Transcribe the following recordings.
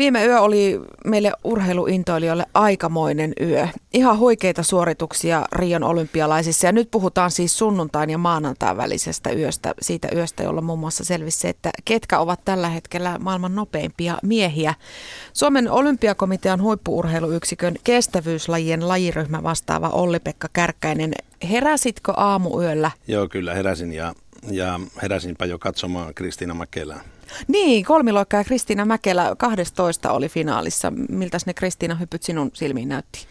Viime yö oli meille urheiluintoilijoille aikamoinen yö. Ihan huikeita suorituksia Rion olympialaisissa ja nyt puhutaan siis sunnuntain ja maanantain välisestä yöstä. Siitä yöstä, jolla muun muassa selvisi se, että ketkä ovat tällä hetkellä maailman nopeimpia miehiä. Suomen olympiakomitean huippuurheiluyksikön kestävyyslajien lajiryhmä vastaava Olli-Pekka Kärkkäinen. Heräsitkö aamuyöllä? Joo, kyllä heräsin ja, ja heräsinpä jo katsomaan Kristiina Mäkelää. Niin, kolmiloikka ja Kristiina Mäkelä 12 oli finaalissa. Miltäs ne Kristiina hypyt sinun silmiin näytti?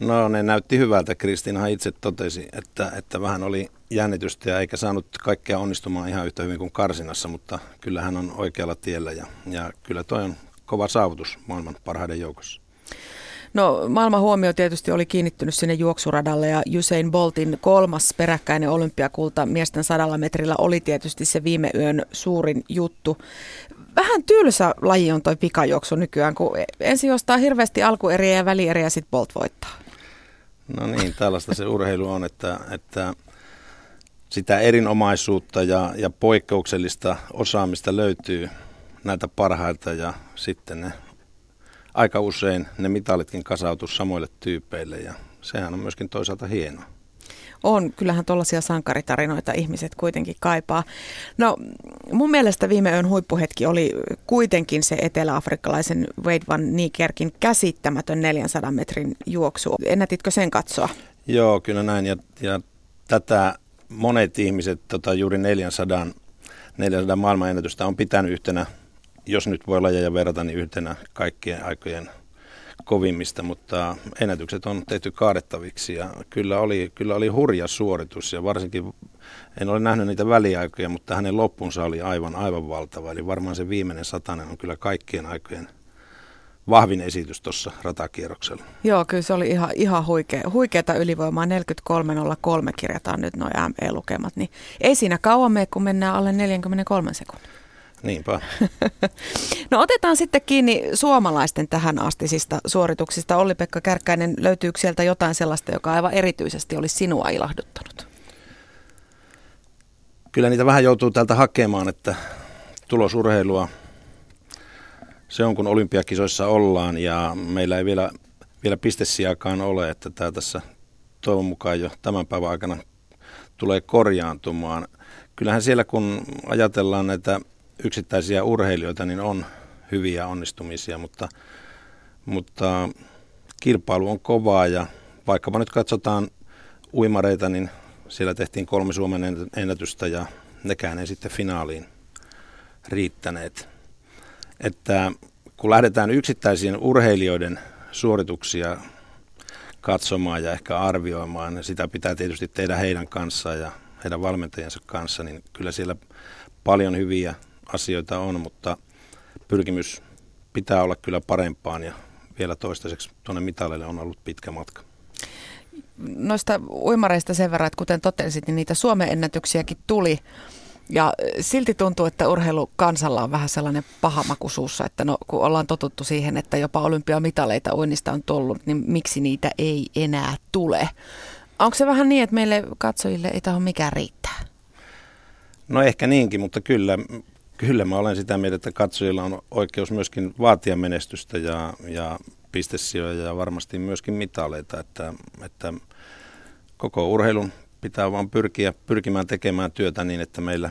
No ne näytti hyvältä. Kristiina itse totesi, että, että vähän oli jännitystä ja eikä saanut kaikkea onnistumaan ihan yhtä hyvin kuin karsinassa, mutta kyllä hän on oikealla tiellä ja, ja kyllä toi on kova saavutus maailman parhaiden joukossa. No maailman huomio tietysti oli kiinnittynyt sinne juoksuradalle ja Usain Boltin kolmas peräkkäinen olympiakulta miesten sadalla metrillä oli tietysti se viime yön suurin juttu. Vähän tylsä laji on toi pikajuoksu nykyään, kun ensin jostain hirveästi alkueriä ja välieriä sitten Bolt voittaa. No niin, tällaista se urheilu on, että, että sitä erinomaisuutta ja, ja poikkeuksellista osaamista löytyy näitä parhailta ja sitten ne aika usein ne mitalitkin kasautu samoille tyypeille ja sehän on myöskin toisaalta hienoa. On, kyllähän tuollaisia sankaritarinoita ihmiset kuitenkin kaipaa. No mun mielestä viime yön huippuhetki oli kuitenkin se eteläafrikkalaisen Wade van Niekerkin käsittämätön 400 metrin juoksu. Ennätitkö sen katsoa? Joo, kyllä näin ja, ja tätä monet ihmiset tota, juuri 400, 400 maailmanennätystä on pitänyt yhtenä jos nyt voi lajeja verrata, niin yhtenä kaikkien aikojen kovimmista, mutta ennätykset on tehty kaadettaviksi ja kyllä oli, kyllä oli hurja suoritus ja varsinkin en ole nähnyt niitä väliaikoja, mutta hänen loppunsa oli aivan, aivan valtava. Eli varmaan se viimeinen satanen on kyllä kaikkien aikojen vahvin esitys tuossa ratakierroksella. Joo, kyllä se oli ihan, ihan huikea, huikeata ylivoimaa. 43.03 kirjataan nyt nuo ME-lukemat, niin ei siinä kauan mene, kun mennään alle 43 sekunnin. Niinpä. no otetaan sitten kiinni suomalaisten tähän astisista suorituksista. Olli-Pekka Kärkkäinen, löytyykö sieltä jotain sellaista, joka aivan erityisesti olisi sinua ilahduttanut? Kyllä niitä vähän joutuu täältä hakemaan, että tulosurheilua se on kun olympiakisoissa ollaan ja meillä ei vielä, vielä pistesiakaan ole, että tämä tässä toivon mukaan jo tämän päivän aikana tulee korjaantumaan. Kyllähän siellä kun ajatellaan näitä yksittäisiä urheilijoita, niin on hyviä onnistumisia, mutta, mutta kilpailu on kovaa ja vaikkapa nyt katsotaan uimareita, niin siellä tehtiin kolme Suomen ennätystä ja nekään ei sitten finaaliin riittäneet. Että kun lähdetään yksittäisien urheilijoiden suorituksia katsomaan ja ehkä arvioimaan, niin sitä pitää tietysti tehdä heidän kanssaan ja heidän valmentajansa kanssa, niin kyllä siellä paljon hyviä asioita on, mutta pyrkimys pitää olla kyllä parempaan ja vielä toistaiseksi tuonne mitaleille on ollut pitkä matka. Noista uimareista sen verran, että kuten totesit, niin niitä Suomen ennätyksiäkin tuli. Ja silti tuntuu, että urheilukansalla on vähän sellainen paha maku suussa, että no, kun ollaan totuttu siihen, että jopa olympiamitaleita uinnista on tullut, niin miksi niitä ei enää tule? Onko se vähän niin, että meille katsojille ei tahdo mikään riittää? No ehkä niinkin, mutta kyllä Kyllä mä olen sitä mieltä, että katsojilla on oikeus myöskin vaatia menestystä ja, ja pistesijoja ja varmasti myöskin mitaleita, että, että koko urheilun pitää vaan pyrkiä pyrkimään tekemään työtä niin, että meillä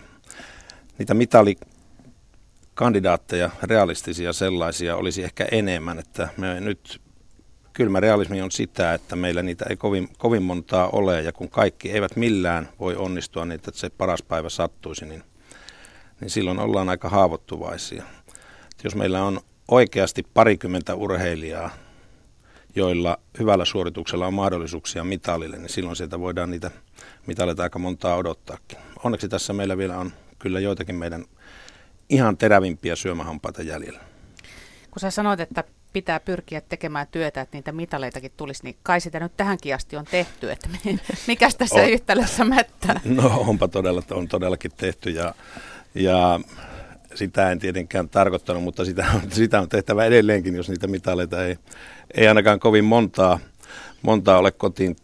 niitä mitalikandidaatteja, realistisia sellaisia, olisi ehkä enemmän. Että me nyt kylmä realismi on sitä, että meillä niitä ei kovin, kovin montaa ole ja kun kaikki eivät millään voi onnistua niin, että se paras päivä sattuisi, niin – niin silloin ollaan aika haavoittuvaisia. Et jos meillä on oikeasti parikymmentä urheilijaa, joilla hyvällä suorituksella on mahdollisuuksia mitalille, niin silloin sieltä voidaan niitä mitaleita aika montaa odottaakin. Onneksi tässä meillä vielä on kyllä joitakin meidän ihan terävimpiä syömähampaita jäljellä. Kun sä sanoit, että pitää pyrkiä tekemään työtä, että niitä mitaleitakin tulisi, niin kai sitä nyt tähänkin asti on tehty, että mikä tässä on, yhtälössä mättää? No onpa todella, on todellakin tehty ja ja sitä en tietenkään tarkoittanut, mutta sitä on, sitä on tehtävä edelleenkin, jos niitä mitaleita ei, ei ainakaan kovin montaa, montaa ole kotiin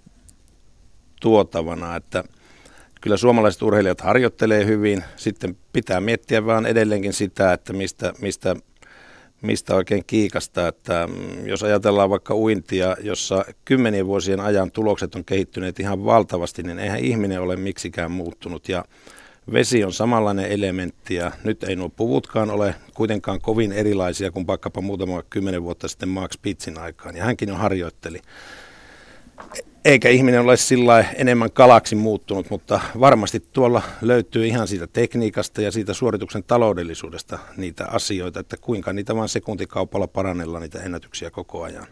tuotavana. Että kyllä suomalaiset urheilijat harjoittelee hyvin. Sitten pitää miettiä vaan edelleenkin sitä, että mistä, mistä, mistä oikein kiikasta, että mm, jos ajatellaan vaikka uintia, jossa kymmenien vuosien ajan tulokset on kehittyneet ihan valtavasti, niin eihän ihminen ole miksikään muuttunut ja Vesi on samanlainen elementti ja nyt ei nuo puvutkaan ole kuitenkaan kovin erilaisia kuin vaikkapa muutama kymmenen vuotta sitten Max Pitzin aikaan. Ja hänkin jo harjoitteli. Eikä ihminen ole sillä enemmän kalaksi muuttunut, mutta varmasti tuolla löytyy ihan siitä tekniikasta ja siitä suorituksen taloudellisuudesta niitä asioita, että kuinka niitä vaan sekuntikaupalla parannellaan niitä ennätyksiä koko ajan.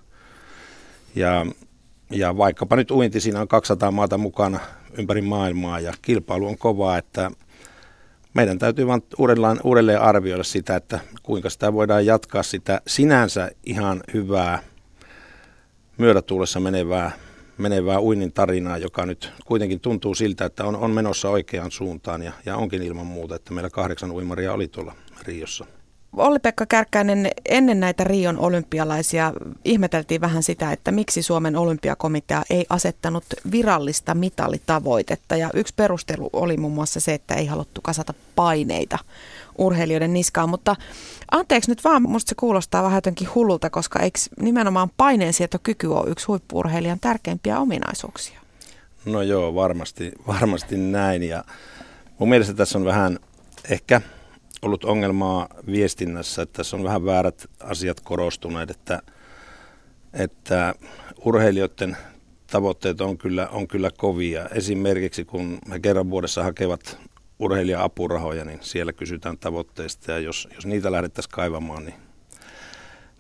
Ja, ja vaikkapa nyt uinti, siinä on 200 maata mukana ympäri maailmaa ja kilpailu on kovaa, että meidän täytyy vain uudelleen, uudelleen arvioida sitä, että kuinka sitä voidaan jatkaa sitä sinänsä ihan hyvää myötätuulessa menevää, menevää uinnin tarinaa, joka nyt kuitenkin tuntuu siltä, että on, on menossa oikeaan suuntaan ja, ja onkin ilman muuta, että meillä kahdeksan uimaria oli tuolla Riossa. Olli-Pekka Kärkkäinen, ennen näitä Rion olympialaisia ihmeteltiin vähän sitä, että miksi Suomen olympiakomitea ei asettanut virallista mitalitavoitetta. Ja yksi perustelu oli muun muassa se, että ei haluttu kasata paineita urheilijoiden niskaan. Mutta anteeksi nyt vaan, musta se kuulostaa vähän jotenkin hullulta, koska eikö nimenomaan paineensietokyky ole yksi huippuurheilijan tärkeimpiä ominaisuuksia? No joo, varmasti, varmasti näin. Ja mun mielestä tässä on vähän ehkä – ollut ongelmaa viestinnässä, että tässä on vähän väärät asiat korostuneet, että, että urheilijoiden tavoitteet on kyllä, on kyllä kovia. Esimerkiksi kun he kerran vuodessa hakevat urheilija-apurahoja, niin siellä kysytään tavoitteista ja jos, jos niitä lähdettäisiin kaivamaan, niin,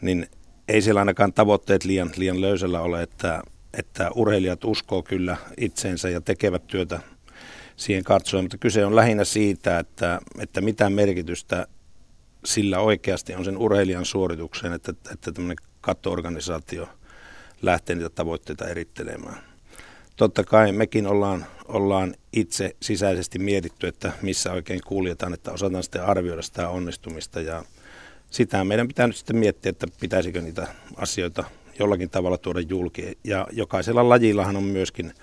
niin ei siellä ainakaan tavoitteet liian, liian löysällä ole, että, että urheilijat uskoo kyllä itseensä ja tekevät työtä siihen katsoa, mutta kyse on lähinnä siitä, että, että mitä merkitystä sillä oikeasti on sen urheilijan suoritukseen, että, että tämmöinen kattoorganisaatio lähtee niitä tavoitteita erittelemään. Totta kai mekin ollaan, ollaan itse sisäisesti mietitty, että missä oikein kuljetaan, että osataan sitten arvioida sitä onnistumista ja sitä meidän pitää nyt sitten miettiä, että pitäisikö niitä asioita jollakin tavalla tuoda julki. Ja jokaisella lajillahan on myöskin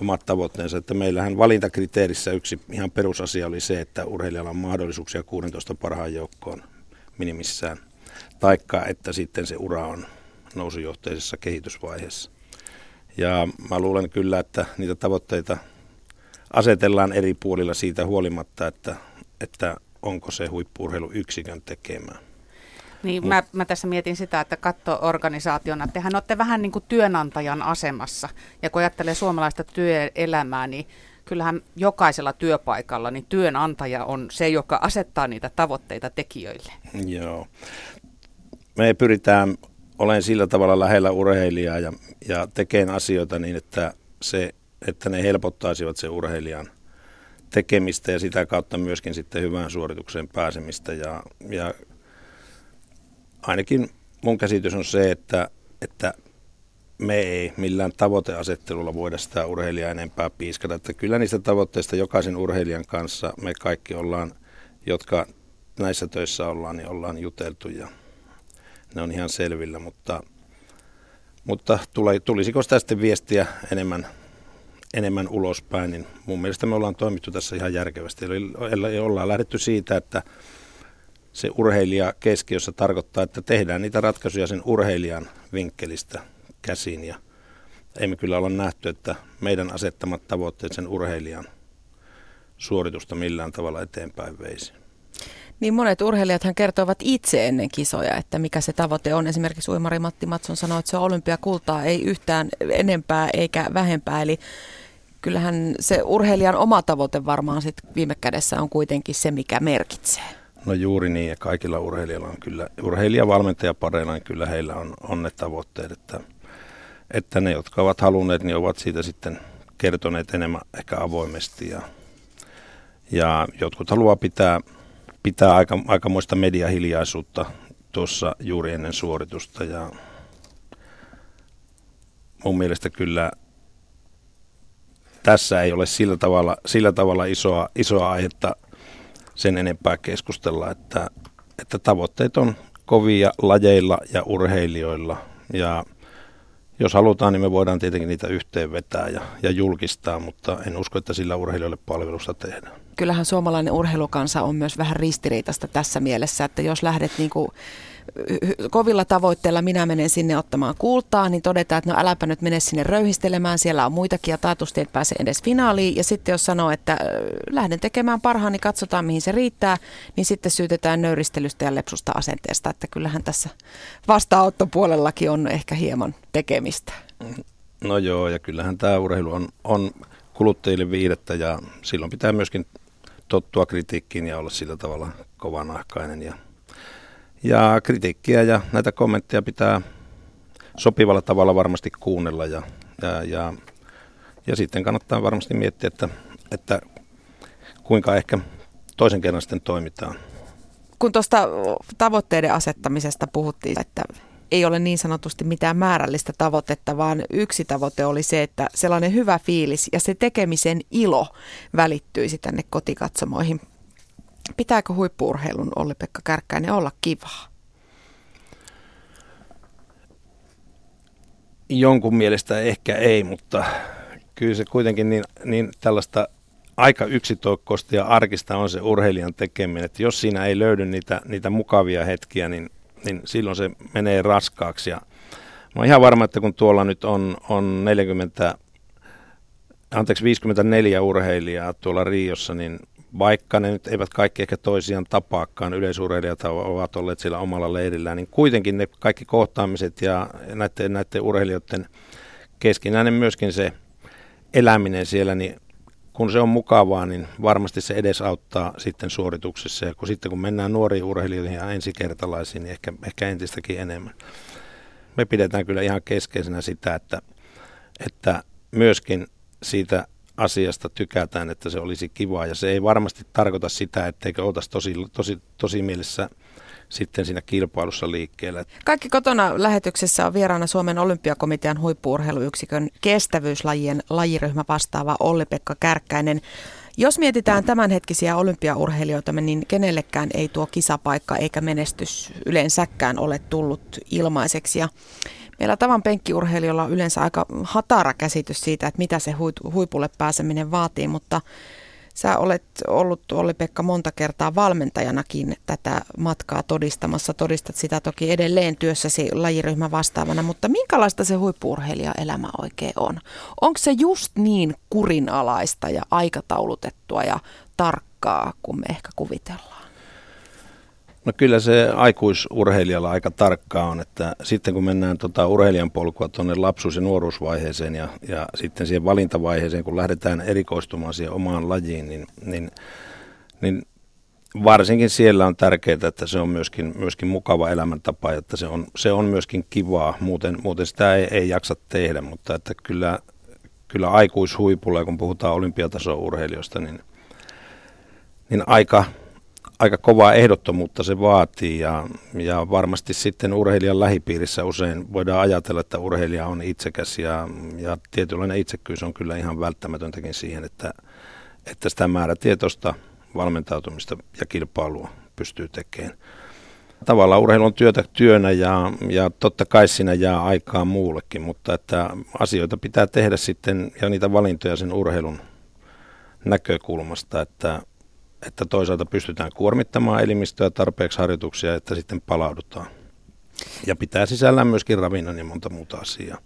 omat tavoitteensa. Että meillähän valintakriteerissä yksi ihan perusasia oli se, että urheilijalla on mahdollisuuksia 16 parhaan joukkoon minimissään, taikka että sitten se ura on nousujohteisessa kehitysvaiheessa. Ja mä luulen kyllä, että niitä tavoitteita asetellaan eri puolilla siitä huolimatta, että, että onko se huippuurheilu yksikön tekemään. Niin, mä, mä tässä mietin sitä, että kattoorganisaationa, tehän olette vähän niin kuin työnantajan asemassa. Ja kun ajattelee suomalaista työelämää, niin kyllähän jokaisella työpaikalla niin työnantaja on se, joka asettaa niitä tavoitteita tekijöille. Joo. Me pyritään olen sillä tavalla lähellä urheilijaa ja, ja tekeen asioita niin, että, se, että ne helpottaisivat se urheilijan tekemistä ja sitä kautta myöskin sitten hyvään suoritukseen pääsemistä. Ja, ja ainakin mun käsitys on se, että, että me ei millään tavoiteasettelulla voida sitä urheilijaa enempää piiskata. Että kyllä niistä tavoitteista jokaisen urheilijan kanssa me kaikki ollaan, jotka näissä töissä ollaan, niin ollaan juteltu ja ne on ihan selvillä, mutta, mutta tulisiko sitä sitten viestiä enemmän, enemmän ulospäin, niin mun mielestä me ollaan toimittu tässä ihan järkevästi. Eli ollaan lähdetty siitä, että se urheilija keskiössä tarkoittaa, että tehdään niitä ratkaisuja sen urheilijan vinkkelistä käsin ja emme kyllä olla nähty, että meidän asettamat tavoitteet sen urheilijan suoritusta millään tavalla eteenpäin veisi. Niin monet urheilijathan kertovat itse ennen kisoja, että mikä se tavoite on. Esimerkiksi uimari Matti Matson sanoi, että se on olympiakultaa, ei yhtään enempää eikä vähempää. Eli kyllähän se urheilijan oma tavoite varmaan sit viime kädessä on kuitenkin se, mikä merkitsee. No juuri niin, ja kaikilla urheilijoilla on kyllä, urheilijavalmentajapareilla, niin kyllä heillä on, on ne tavoitteet, että, että ne, jotka ovat halunneet, niin ovat siitä sitten kertoneet enemmän ehkä avoimesti. Ja, ja jotkut haluaa pitää, pitää aika, aikamoista mediahiljaisuutta tuossa juuri ennen suoritusta. Ja mun mielestä kyllä tässä ei ole sillä tavalla, sillä tavalla isoa, isoa aihetta sen enempää keskustella, että, että tavoitteet on kovia lajeilla ja urheilijoilla ja jos halutaan, niin me voidaan tietenkin niitä yhteen vetää ja, ja julkistaa, mutta en usko, että sillä urheilijoille palvelusta tehdään. Kyllähän suomalainen urheilukansa on myös vähän ristiriitasta tässä mielessä, että jos lähdet niin kuin kovilla tavoitteilla minä menen sinne ottamaan kultaa, niin todetaan, että no äläpä nyt mene sinne röyhistelemään, siellä on muitakin ja taatusti et pääse edes finaaliin. Ja sitten jos sanoo, että lähden tekemään parhaani, niin katsotaan mihin se riittää, niin sitten syytetään nöyristelystä ja lepsusta asenteesta, että kyllähän tässä vastaanottopuolellakin on ehkä hieman tekemistä. No joo, ja kyllähän tämä urheilu on, on kuluttajille viidettä ja silloin pitää myöskin tottua kritiikkiin ja olla sillä tavalla kovanahkainen. Ja, ja kritiikkiä ja näitä kommentteja pitää sopivalla tavalla varmasti kuunnella ja, ja, ja, ja sitten kannattaa varmasti miettiä, että, että kuinka ehkä toisen kerran sitten toimitaan. Kun tuosta tavoitteiden asettamisesta puhuttiin, että ei ole niin sanotusti mitään määrällistä tavoitetta, vaan yksi tavoite oli se, että sellainen hyvä fiilis ja se tekemisen ilo välittyisi tänne kotikatsomoihin. Pitääkö huippuurheilun Olli-Pekka Kärkkäinen olla kivaa? Jonkun mielestä ehkä ei, mutta kyllä se kuitenkin niin, niin tällaista aika yksitoikkoista ja arkista on se urheilijan tekeminen, että jos siinä ei löydy niitä, niitä mukavia hetkiä, niin niin silloin se menee raskaaksi. Ja mä oon ihan varma, että kun tuolla nyt on, on 40, anteeksi 54 urheilijaa tuolla Riossa, niin vaikka ne nyt eivät kaikki ehkä toisiaan tapaakaan, yleisurheilijat ovat olleet siellä omalla leirillään, niin kuitenkin ne kaikki kohtaamiset ja näiden, näiden urheilijoiden keskinäinen myöskin se eläminen siellä, niin kun se on mukavaa, niin varmasti se edesauttaa sitten suorituksessa. Ja kun sitten kun mennään nuoriin urheilijoihin ja ensikertalaisiin, niin ehkä, ehkä entistäkin enemmän. Me pidetään kyllä ihan keskeisenä sitä, että, että myöskin siitä asiasta tykätään, että se olisi kivaa. Ja se ei varmasti tarkoita sitä, etteikö oltaisi tosi, tosi, tosi mielessä sitten siinä kilpailussa liikkeellä. Kaikki kotona lähetyksessä on vieraana Suomen olympiakomitean huippuurheiluyksikön kestävyyslajien lajiryhmä vastaava Olli-Pekka Kärkkäinen. Jos mietitään tämänhetkisiä olympiaurheilijoita, niin kenellekään ei tuo kisapaikka eikä menestys yleensäkään ole tullut ilmaiseksi. Ja meillä tavan penkkiurheilijoilla on yleensä aika hatara käsitys siitä, että mitä se huipulle pääseminen vaatii, mutta Sä olet ollut, Olli-Pekka, monta kertaa valmentajanakin tätä matkaa todistamassa. Todistat sitä toki edelleen työssäsi lajiryhmän vastaavana, mutta minkälaista se huippuurheilijaelämä oikein on? Onko se just niin kurinalaista ja aikataulutettua ja tarkkaa kuin me ehkä kuvitellaan? No kyllä se aikuisurheilijalla aika tarkkaa on, että sitten kun mennään tota urheilijan polkua tuonne lapsuus- ja nuoruusvaiheeseen ja, ja sitten siihen valintavaiheeseen, kun lähdetään erikoistumaan siihen omaan lajiin, niin, niin, niin varsinkin siellä on tärkeää, että se on myöskin, myöskin mukava elämäntapa, että se on, se on myöskin kivaa, muuten, muuten sitä ei, ei jaksa tehdä, mutta että kyllä, kyllä aikuishuipulla, kun puhutaan olympiatason urheilijoista, niin, niin aika aika kovaa ehdottomuutta se vaatii ja, ja varmasti sitten urheilijan lähipiirissä usein voidaan ajatella, että urheilija on itsekäs ja, ja tietynlainen itsekkyys on kyllä ihan välttämätöntäkin siihen, että, että sitä määrätietoista valmentautumista ja kilpailua pystyy tekemään. Tavallaan urheilu on työtä työnä ja, ja totta kai siinä jää aikaa muullekin, mutta että asioita pitää tehdä sitten ja niitä valintoja sen urheilun näkökulmasta, että että toisaalta pystytään kuormittamaan elimistöä tarpeeksi harjoituksia, että sitten palaudutaan. Ja pitää sisällään myöskin ravinnon ja monta muuta asiaa.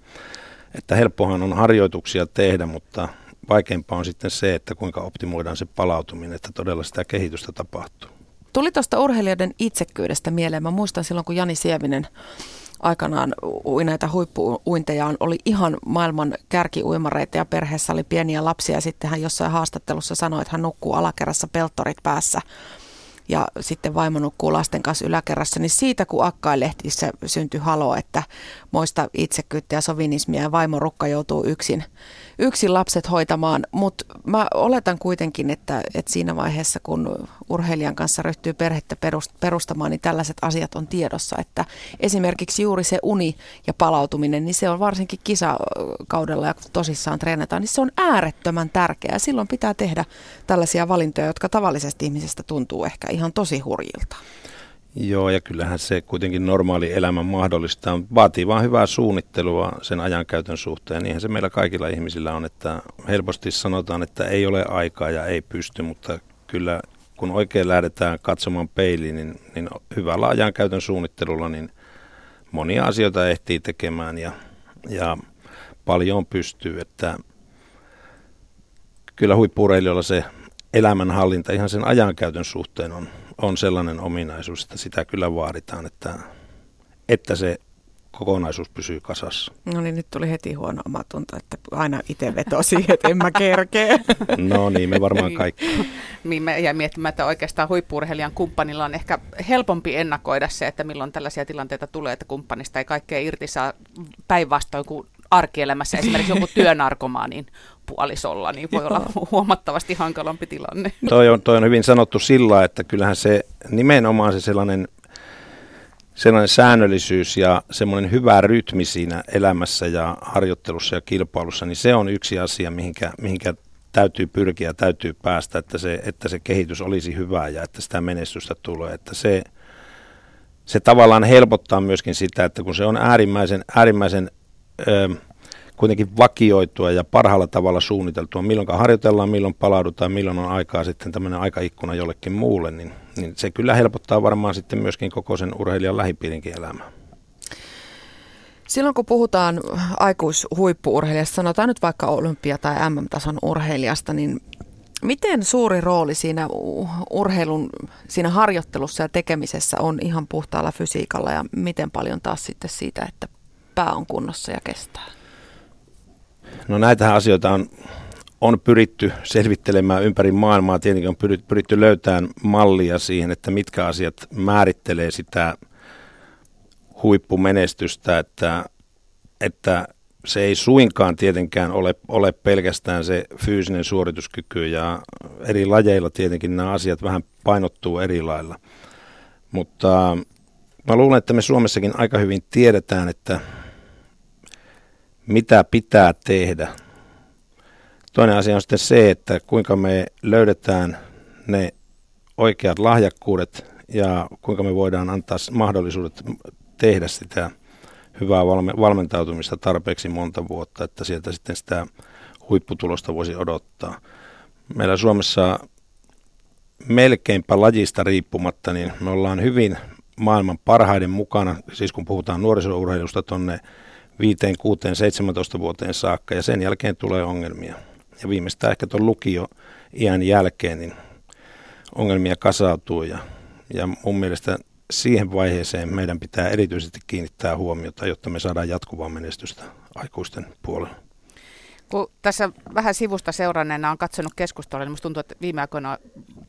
Että helppohan on harjoituksia tehdä, mutta vaikeampaa on sitten se, että kuinka optimoidaan se palautuminen, että todella sitä kehitystä tapahtuu. Tuli tuosta urheilijoiden itsekkyydestä mieleen. Mä muistan silloin, kun Jani Sievinen aikanaan ui näitä huippuuinteja, oli ihan maailman kärkiuimareita ja perheessä oli pieniä lapsia. Sitten hän jossain haastattelussa sanoi, että hän nukkuu alakerrassa peltorit päässä ja sitten vaimo nukkuu lasten kanssa yläkerrassa, niin siitä kun Akkailehtissä syntyi halo, että moista itsekyyttä ja sovinismia ja vaimo Rukka joutuu yksin yksin lapset hoitamaan, mutta mä oletan kuitenkin, että, että siinä vaiheessa, kun urheilijan kanssa ryhtyy perhettä perustamaan, niin tällaiset asiat on tiedossa, että esimerkiksi juuri se uni ja palautuminen, niin se on varsinkin kisakaudella ja kun tosissaan treenataan, niin se on äärettömän tärkeää. Silloin pitää tehdä tällaisia valintoja, jotka tavallisesti ihmisestä tuntuu ehkä ihan tosi hurjilta. Joo, ja kyllähän se kuitenkin normaali elämä mahdollistaa. Vaatii vain hyvää suunnittelua sen ajankäytön suhteen. Niinhän se meillä kaikilla ihmisillä on, että helposti sanotaan, että ei ole aikaa ja ei pysty, mutta kyllä kun oikein lähdetään katsomaan peiliin, niin, niin hyvällä ajankäytön suunnittelulla niin monia asioita ehtii tekemään ja, ja paljon pystyy, että kyllä huippureilijoilla se elämänhallinta ihan sen ajankäytön suhteen on, on sellainen ominaisuus, että sitä kyllä vaaditaan, että, että se kokonaisuus pysyy kasassa. No niin, nyt tuli heti huono omatunto, että aina itse vetosi, että en mä kerkeä. No niin, me varmaan kaikki. niin me jäi miettimään, että oikeastaan huippuurheilijan kumppanilla on ehkä helpompi ennakoida se, että milloin tällaisia tilanteita tulee, että kumppanista ei kaikkea irti saa päinvastoin kuin arkielämässä esimerkiksi joku työnarkomaanin puolisolla, niin voi olla huomattavasti hankalampi tilanne. Toi on, toi on hyvin sanottu sillä, että kyllähän se nimenomaan se sellainen sellainen säännöllisyys ja semmoinen hyvä rytmi siinä elämässä ja harjoittelussa ja kilpailussa, niin se on yksi asia, mihinkä, mihinkä täytyy pyrkiä, täytyy päästä, että se, että se kehitys olisi hyvää ja että sitä menestystä tulee. Että se, se tavallaan helpottaa myöskin sitä, että kun se on äärimmäisen, äärimmäisen kuitenkin vakioitua ja parhaalla tavalla suunniteltua, milloin harjoitellaan, milloin palaudutaan, milloin on aikaa sitten tämmöinen aikaikkuna jollekin muulle, niin, niin se kyllä helpottaa varmaan sitten myöskin koko sen urheilijan lähipiirinkin elämää. Silloin kun puhutaan aikuishuippuurheilijasta, sanotaan nyt vaikka olympia- tai MM-tason urheilijasta, niin miten suuri rooli siinä urheilun, siinä harjoittelussa ja tekemisessä on ihan puhtaalla fysiikalla ja miten paljon taas sitten siitä, että pää on kunnossa ja kestää? No näitähän asioita on, on pyritty selvittelemään ympäri maailmaa. Tietenkin on pyritty, pyritty löytämään mallia siihen, että mitkä asiat määrittelee sitä huippumenestystä, että, että se ei suinkaan tietenkään ole, ole pelkästään se fyysinen suorituskyky ja eri lajeilla tietenkin nämä asiat vähän painottuu eri lailla. Mutta mä luulen, että me Suomessakin aika hyvin tiedetään, että mitä pitää tehdä. Toinen asia on sitten se, että kuinka me löydetään ne oikeat lahjakkuudet ja kuinka me voidaan antaa mahdollisuudet tehdä sitä hyvää valmentautumista tarpeeksi monta vuotta, että sieltä sitten sitä huipputulosta voisi odottaa. Meillä Suomessa melkeinpä lajista riippumatta, niin me ollaan hyvin maailman parhaiden mukana, siis kun puhutaan nuorisourheilusta tuonne 5, 6, 17 vuoteen saakka ja sen jälkeen tulee ongelmia. Ja viimeistään ehkä tuon lukio iän jälkeen niin ongelmia kasautuu ja, ja mun mielestä siihen vaiheeseen meidän pitää erityisesti kiinnittää huomiota, jotta me saadaan jatkuvaa menestystä aikuisten puolella. Kun tässä vähän sivusta seuranneena on katsonut keskustelua, niin tuntuu, että viime aikoina on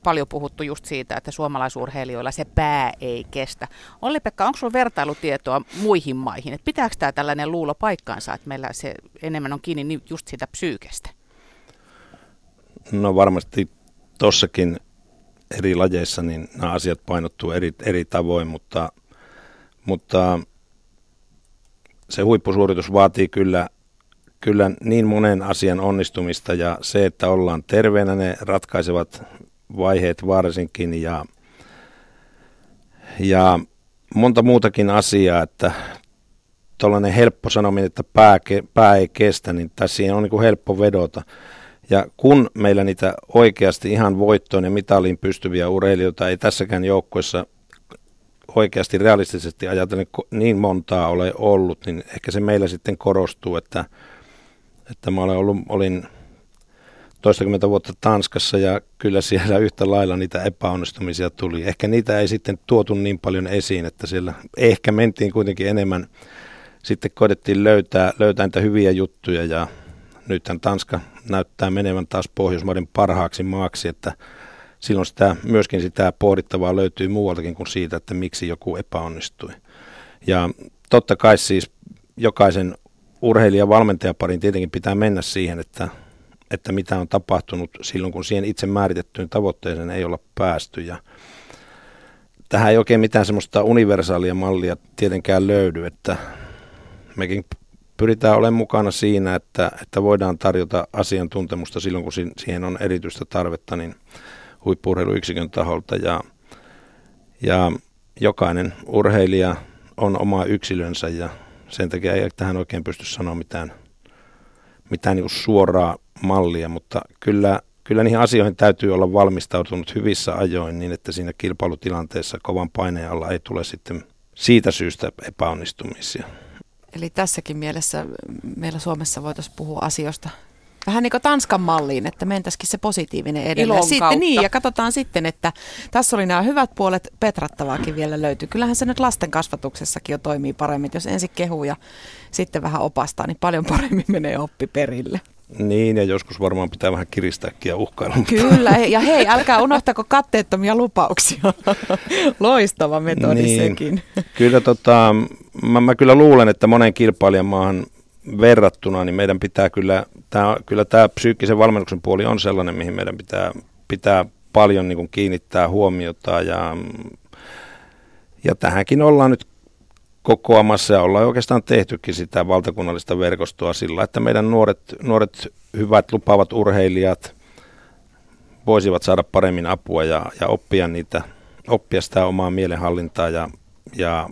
paljon puhuttu just siitä, että suomalaisurheilijoilla se pää ei kestä. Olli-Pekka, onko sinulla vertailutietoa muihin maihin? Että pitääkö tämä tällainen luulo paikkaansa, että meillä se enemmän on kiinni just siitä psyykestä? No varmasti tossakin eri lajeissa niin nämä asiat painottuu eri, eri tavoin, mutta, mutta se huippusuoritus vaatii kyllä kyllä niin monen asian onnistumista ja se, että ollaan terveenä, ne ratkaisevat vaiheet varsinkin ja, ja monta muutakin asiaa, että tuollainen helppo sanominen, että pää, pää ei kestä, niin tässä siihen on niin kuin helppo vedota. Ja kun meillä niitä oikeasti ihan voittoon ja mitaliin pystyviä urheilijoita ei tässäkään joukkueessa oikeasti realistisesti ajatellen niin montaa ole ollut, niin ehkä se meillä sitten korostuu, että – että mä olen ollut, olin toistakymmentä vuotta Tanskassa ja kyllä siellä yhtä lailla niitä epäonnistumisia tuli. Ehkä niitä ei sitten tuotu niin paljon esiin, että siellä ehkä mentiin kuitenkin enemmän. Sitten koitettiin löytää, löytää niitä hyviä juttuja ja nythän Tanska näyttää menevän taas Pohjoismaiden parhaaksi maaksi, että silloin sitä, myöskin sitä pohdittavaa löytyy muualtakin kuin siitä, että miksi joku epäonnistui. Ja totta kai siis jokaisen urheilija valmentajaparin tietenkin pitää mennä siihen, että, että mitä on tapahtunut silloin, kun siihen itse määritettyyn tavoitteeseen ei olla päästy. Ja tähän ei oikein mitään semmoista universaalia mallia tietenkään löydy, että mekin pyritään olemaan mukana siinä, että, että voidaan tarjota asiantuntemusta silloin, kun siihen on erityistä tarvetta, niin huippurheiluyksikön taholta. Ja, ja jokainen urheilija on oma yksilönsä ja sen takia ei tähän oikein pysty sanoa mitään, mitään niin suoraa mallia, mutta kyllä, kyllä niihin asioihin täytyy olla valmistautunut hyvissä ajoin niin, että siinä kilpailutilanteessa kovan paineen alla ei tule sitten siitä syystä epäonnistumisia. Eli tässäkin mielessä meillä Suomessa voitaisiin puhua asioista vähän niin kuin Tanskan malliin, että mentäisikin se positiivinen edelleen. sitten, kautta. Niin, ja katsotaan sitten, että tässä oli nämä hyvät puolet, petrattavaakin vielä löytyy. Kyllähän se nyt lasten kasvatuksessakin jo toimii paremmin. Jos ensin kehuu ja sitten vähän opastaa, niin paljon paremmin menee oppi perille. Niin, ja joskus varmaan pitää vähän kiristääkin ja uhkailla. Kyllä, ja hei, älkää unohtako katteettomia lupauksia. Loistava metodi niin. sekin. Kyllä, tota, mä, mä kyllä luulen, että monen kilpailijan maahan verrattuna, niin meidän pitää kyllä, tää, kyllä tämä psyykkisen valmennuksen puoli on sellainen, mihin meidän pitää, pitää paljon niin kuin kiinnittää huomiota ja, ja tähänkin ollaan nyt kokoamassa ja ollaan oikeastaan tehtykin sitä valtakunnallista verkostoa sillä, että meidän nuoret, nuoret hyvät lupaavat urheilijat voisivat saada paremmin apua ja, ja oppia niitä, oppia sitä omaa mielenhallintaa ja, ja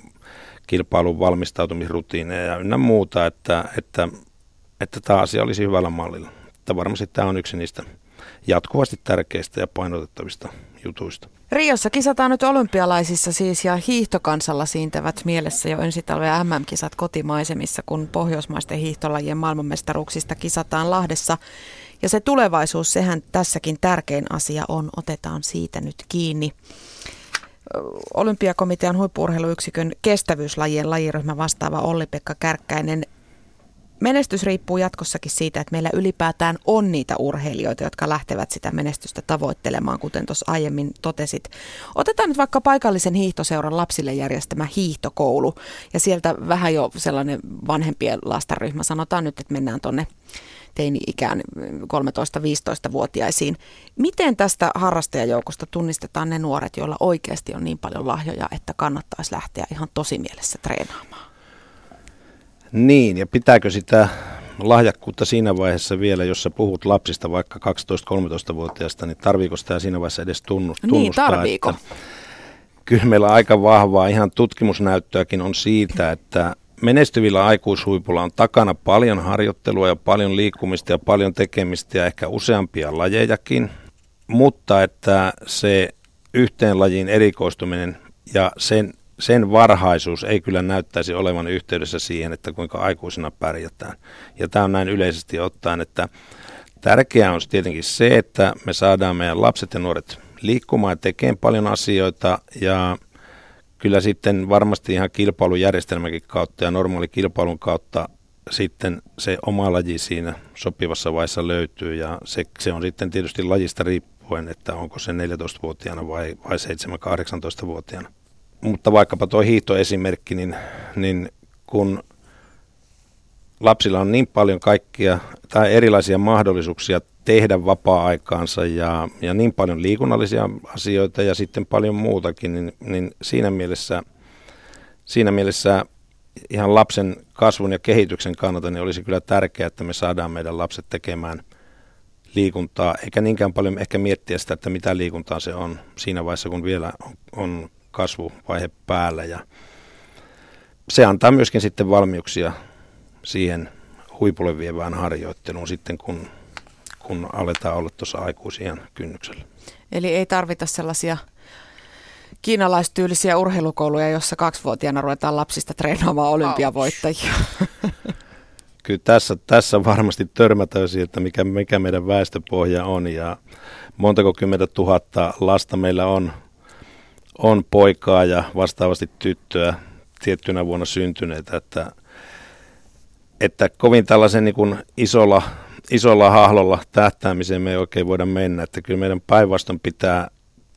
kilpailun valmistautumisrutiineja ja ynnä muuta, että, että, että tämä asia olisi hyvällä mallilla. Että varmasti tämä on yksi niistä jatkuvasti tärkeistä ja painotettavista jutuista. Riossa kisataan nyt olympialaisissa siis ja hiihtokansalla siintävät mielessä jo ensi talven MM-kisat kotimaisemissa, kun pohjoismaisten hiihtolajien maailmanmestaruuksista kisataan Lahdessa. Ja se tulevaisuus, sehän tässäkin tärkein asia on, otetaan siitä nyt kiinni. Olympiakomitean huippuurheiluyksikön kestävyyslajien lajiryhmä vastaava Olli-Pekka Kärkkäinen menestys riippuu jatkossakin siitä, että meillä ylipäätään on niitä urheilijoita, jotka lähtevät sitä menestystä tavoittelemaan, kuten tuossa aiemmin totesit. Otetaan nyt vaikka paikallisen hiihtoseuran lapsille järjestämä hiihtokoulu, ja sieltä vähän jo sellainen vanhempien lastaryhmä, sanotaan nyt, että mennään tuonne teini-ikään 13-15-vuotiaisiin. Miten tästä harrastajajoukosta tunnistetaan ne nuoret, joilla oikeasti on niin paljon lahjoja, että kannattaisi lähteä ihan tosimielessä treenaamaan? Niin, ja pitääkö sitä lahjakkuutta siinä vaiheessa vielä, jos sä puhut lapsista vaikka 12-13-vuotiaista, niin tarviiko sitä siinä vaiheessa edes tunnustaa? Niin, tarviiko? Että kyllä meillä aika vahvaa ihan tutkimusnäyttöäkin on siitä, että menestyvillä aikuishuipulla on takana paljon harjoittelua ja paljon liikkumista ja paljon tekemistä ja ehkä useampia lajejakin, mutta että se yhteen lajiin erikoistuminen ja sen sen varhaisuus ei kyllä näyttäisi olevan yhteydessä siihen, että kuinka aikuisena pärjätään. Ja tämä on näin yleisesti ottaen, että tärkeää on tietenkin se, että me saadaan meidän lapset ja nuoret liikkumaan ja tekemään paljon asioita ja kyllä sitten varmasti ihan kilpailujärjestelmäkin kautta ja normaali kilpailun kautta sitten se oma laji siinä sopivassa vaiheessa löytyy ja se, se on sitten tietysti lajista riippuen, että onko se 14-vuotiaana vai, vai 7-18-vuotiaana mutta vaikkapa tuo hiihtoesimerkki, niin, niin kun lapsilla on niin paljon kaikkia tai erilaisia mahdollisuuksia tehdä vapaa-aikaansa ja, ja niin paljon liikunnallisia asioita ja sitten paljon muutakin, niin, niin siinä, mielessä, siinä mielessä ihan lapsen kasvun ja kehityksen kannalta niin olisi kyllä tärkeää, että me saadaan meidän lapset tekemään liikuntaa, eikä niinkään paljon ehkä miettiä sitä, että mitä liikuntaa se on siinä vaiheessa, kun vielä on, on kasvuvaihe päällä ja se antaa myöskin sitten valmiuksia siihen huipulle vievään harjoitteluun sitten, kun, kun aletaan olla tuossa aikuisien kynnyksellä. Eli ei tarvita sellaisia kiinalaistyylisiä urheilukouluja, jossa kaksivuotiaana ruvetaan lapsista treenaamaan olympiavoittajia. Kyllä tässä, tässä varmasti törmätään siihen, että mikä, mikä meidän väestöpohja on ja montako kymmentä tuhatta lasta meillä on on poikaa ja vastaavasti tyttöä tiettynä vuonna syntyneitä, että, että kovin tällaisen niin kuin isolla, isolla hahlolla tähtäämiseen me ei oikein voida mennä, että kyllä meidän päinvastoin pitää,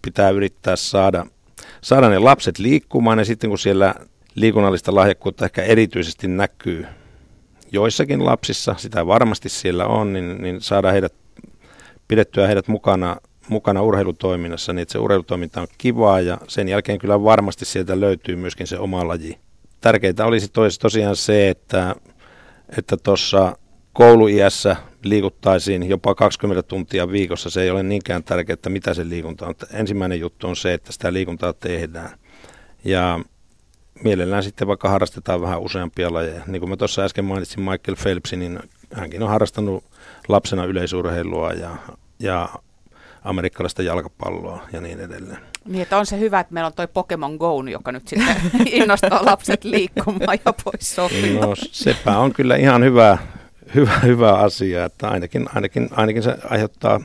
pitää yrittää saada, saada ne lapset liikkumaan ja sitten kun siellä liikunnallista lahjakkuutta ehkä erityisesti näkyy joissakin lapsissa, sitä varmasti siellä on, niin, niin saada heidät pidettyä heidät mukana mukana urheilutoiminnassa, niin että se urheilutoiminta on kivaa ja sen jälkeen kyllä varmasti sieltä löytyy myöskin se oma laji. Tärkeintä olisi tos, tosiaan se, että että kouluiässä liikuttaisiin jopa 20 tuntia viikossa. Se ei ole niinkään tärkeää, että mitä se liikunta on. Ensimmäinen juttu on se, että sitä liikuntaa tehdään. Ja mielellään sitten vaikka harrastetaan vähän useampia lajeja. Niin kuin mä tuossa äsken mainitsin Michael Phelpsin, niin hänkin on harrastanut lapsena yleisurheilua ja, ja amerikkalaista jalkapalloa ja niin edelleen. Niin, että on se hyvä, että meillä on toi Pokemon Go, joka nyt sitten innostaa lapset liikkumaan ja pois sofilta. No sepä on kyllä ihan hyvä, hyvä, hyvä asia, että ainakin, ainakin, ainakin se aiheuttaa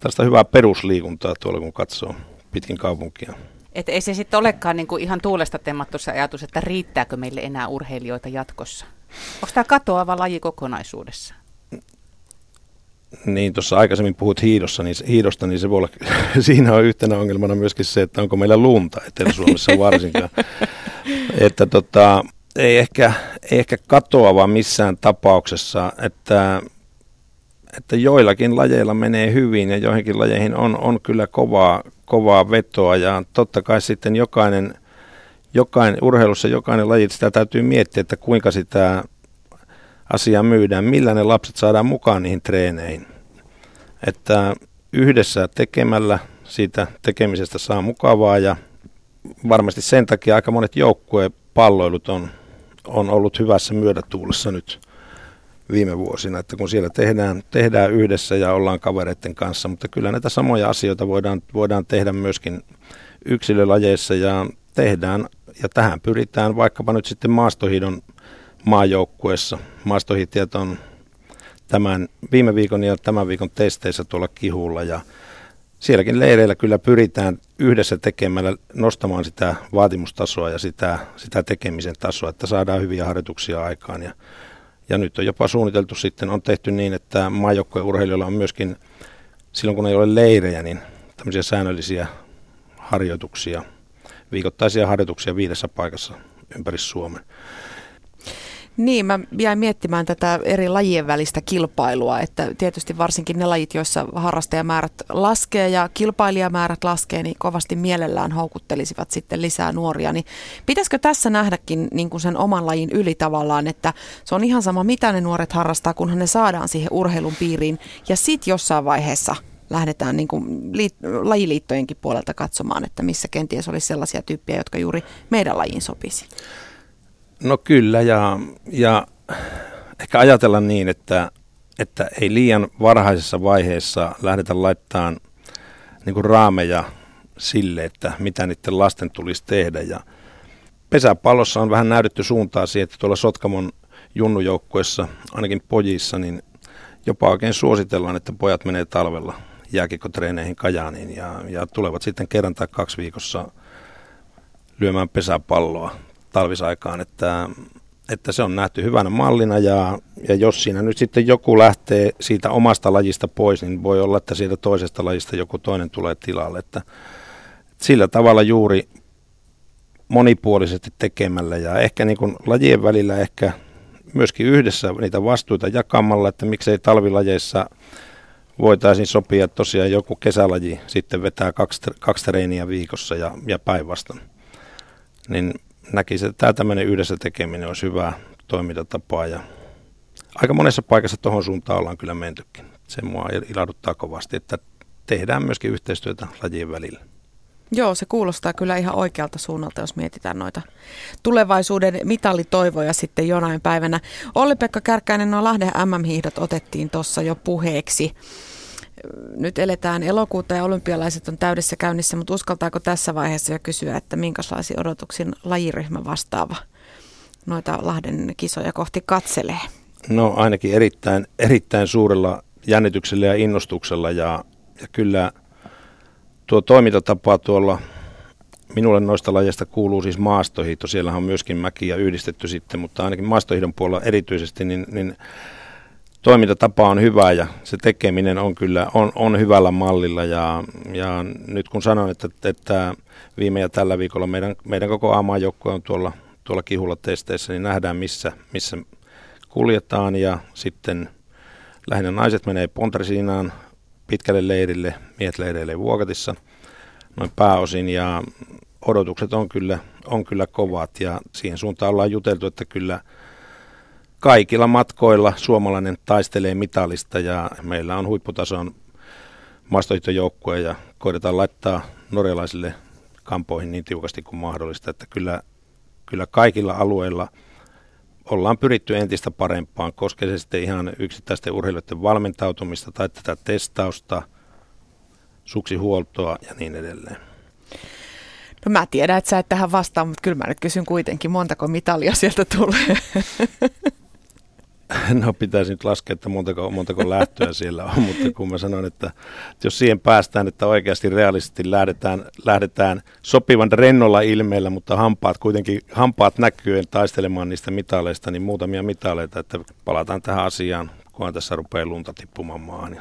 tästä hyvää perusliikuntaa tuolla, kun katsoo pitkin kaupunkia. Että ei se sitten olekaan niin kuin ihan tuulesta temmattu se ajatus, että riittääkö meille enää urheilijoita jatkossa. Onko tämä katoava laji kokonaisuudessa? Niin, tuossa aikaisemmin puhut hiidossa, niin, hiidosta, niin se voi olla, siinä on yhtenä ongelmana myöskin se, että onko meillä lunta Etelä-Suomessa varsinkaan. että tota, ei ehkä, ei ehkä katoava missään tapauksessa, että, että joillakin lajeilla menee hyvin ja joihinkin lajeihin on, on kyllä kovaa, kovaa vetoa ja totta kai sitten jokainen, jokainen urheilussa jokainen laji, sitä täytyy miettiä, että kuinka sitä asiaa myydään, millä ne lapset saadaan mukaan niihin treeneihin. Että yhdessä tekemällä siitä tekemisestä saa mukavaa ja varmasti sen takia aika monet palloilut on, on ollut hyvässä myötätuulessa nyt viime vuosina, että kun siellä tehdään, tehdään yhdessä ja ollaan kavereiden kanssa, mutta kyllä näitä samoja asioita voidaan, voidaan tehdä myöskin yksilölajeissa ja tehdään, ja tähän pyritään vaikkapa nyt sitten maastohidon maajoukkueessa. Maastohitijat on tämän viime viikon ja tämän viikon testeissä tuolla kihulla ja sielläkin leireillä kyllä pyritään yhdessä tekemällä nostamaan sitä vaatimustasoa ja sitä, sitä tekemisen tasoa, että saadaan hyviä harjoituksia aikaan. Ja, ja nyt on jopa suunniteltu sitten, on tehty niin, että maajoukkojen urheilijoilla on myöskin silloin kun ei ole leirejä, niin tämmöisiä säännöllisiä harjoituksia, viikoittaisia harjoituksia viidessä paikassa ympäri Suomen. Niin, mä jäin miettimään tätä eri lajien välistä kilpailua, että tietysti varsinkin ne lajit, joissa harrastajamäärät laskee ja kilpailijamäärät laskee, niin kovasti mielellään houkuttelisivat sitten lisää nuoria. Niin pitäisikö tässä nähdäkin niin kuin sen oman lajin yli tavallaan, että se on ihan sama mitä ne nuoret harrastaa, kunhan ne saadaan siihen urheilun piiriin ja sitten jossain vaiheessa lähdetään niin kuin liit- lajiliittojenkin puolelta katsomaan, että missä kenties olisi sellaisia tyyppejä, jotka juuri meidän lajiin sopisi. No kyllä, ja, ja ehkä ajatella niin, että, että ei liian varhaisessa vaiheessa lähdetä laittamaan niin raameja sille, että mitä niiden lasten tulisi tehdä. Ja pesäpallossa on vähän näytetty suuntaa siihen, että tuolla Sotkamon junnujoukkuessa, ainakin pojissa, niin jopa oikein suositellaan, että pojat menee talvella jääkikotreeneihin Kajaaniin ja, ja tulevat sitten kerran tai kaksi viikossa lyömään pesäpalloa talvisaikaan, että, että se on nähty hyvänä mallina ja, ja jos siinä nyt sitten joku lähtee siitä omasta lajista pois, niin voi olla, että siitä toisesta lajista joku toinen tulee tilalle. Että, että sillä tavalla juuri monipuolisesti tekemällä ja ehkä niin kuin lajien välillä ehkä myöskin yhdessä niitä vastuita jakamalla, että miksei talvilajeissa voitaisiin sopia, että tosiaan joku kesälaji sitten vetää kaksi, kaksi treeniä viikossa ja, ja päinvastoin. Niin näkisin, että tämä tämmöinen yhdessä tekeminen olisi hyvää toimintatapaa ja aika monessa paikassa tuohon suuntaan ollaan kyllä mentykin. Se mua ilahduttaa kovasti, että tehdään myöskin yhteistyötä lajien välillä. Joo, se kuulostaa kyllä ihan oikealta suunnalta, jos mietitään noita tulevaisuuden mitallitoivoja sitten jonain päivänä. Olli-Pekka Kärkkäinen, nuo Lahden MM-hiihdot otettiin tuossa jo puheeksi nyt eletään elokuuta ja olympialaiset on täydessä käynnissä, mutta uskaltaako tässä vaiheessa jo kysyä, että minkälaisia odotuksin lajiryhmä vastaava noita Lahden kisoja kohti katselee? No ainakin erittäin, erittäin suurella jännityksellä ja innostuksella ja, ja kyllä tuo toimintatapa tuolla Minulle noista lajeista kuuluu siis maastohiihto. Siellä on myöskin mäkiä yhdistetty sitten, mutta ainakin maastohiidon puolella erityisesti, niin, niin toimintatapa on hyvä ja se tekeminen on kyllä on, on hyvällä mallilla. Ja, ja nyt kun sanon, että, että viime ja tällä viikolla meidän, meidän koko aamajoukkue on tuolla, tuolla kihulla testeissä, niin nähdään missä, missä kuljetaan. Ja sitten lähinnä naiset menee Pontresiinaan pitkälle leirille, miehet leireille Vuokatissa noin pääosin. Ja odotukset on kyllä, on kyllä kovat ja siihen suuntaan ollaan juteltu, että kyllä – kaikilla matkoilla suomalainen taistelee mitalista ja meillä on huipputason maastohiihtojoukkue ja koitetaan laittaa norjalaisille kampoihin niin tiukasti kuin mahdollista, että kyllä, kyllä kaikilla alueilla ollaan pyritty entistä parempaan, koskee se sitten ihan yksittäisten urheilijoiden valmentautumista tai tätä testausta, suksihuoltoa ja niin edelleen. No mä tiedän, että sä et tähän vastaa, mutta kyllä mä nyt kysyn kuitenkin, montako mitalia sieltä tulee. No pitäisi nyt laskea, että montako, montako lähtöä siellä on, mutta kun mä sanon, että, että jos siihen päästään, että oikeasti realistisesti lähdetään, lähdetään sopivan rennolla ilmeellä, mutta hampaat kuitenkin, hampaat näkyen taistelemaan niistä mitaleista, niin muutamia mitaleita, että palataan tähän asiaan, kunhan tässä rupeaa lunta tippumaan maahan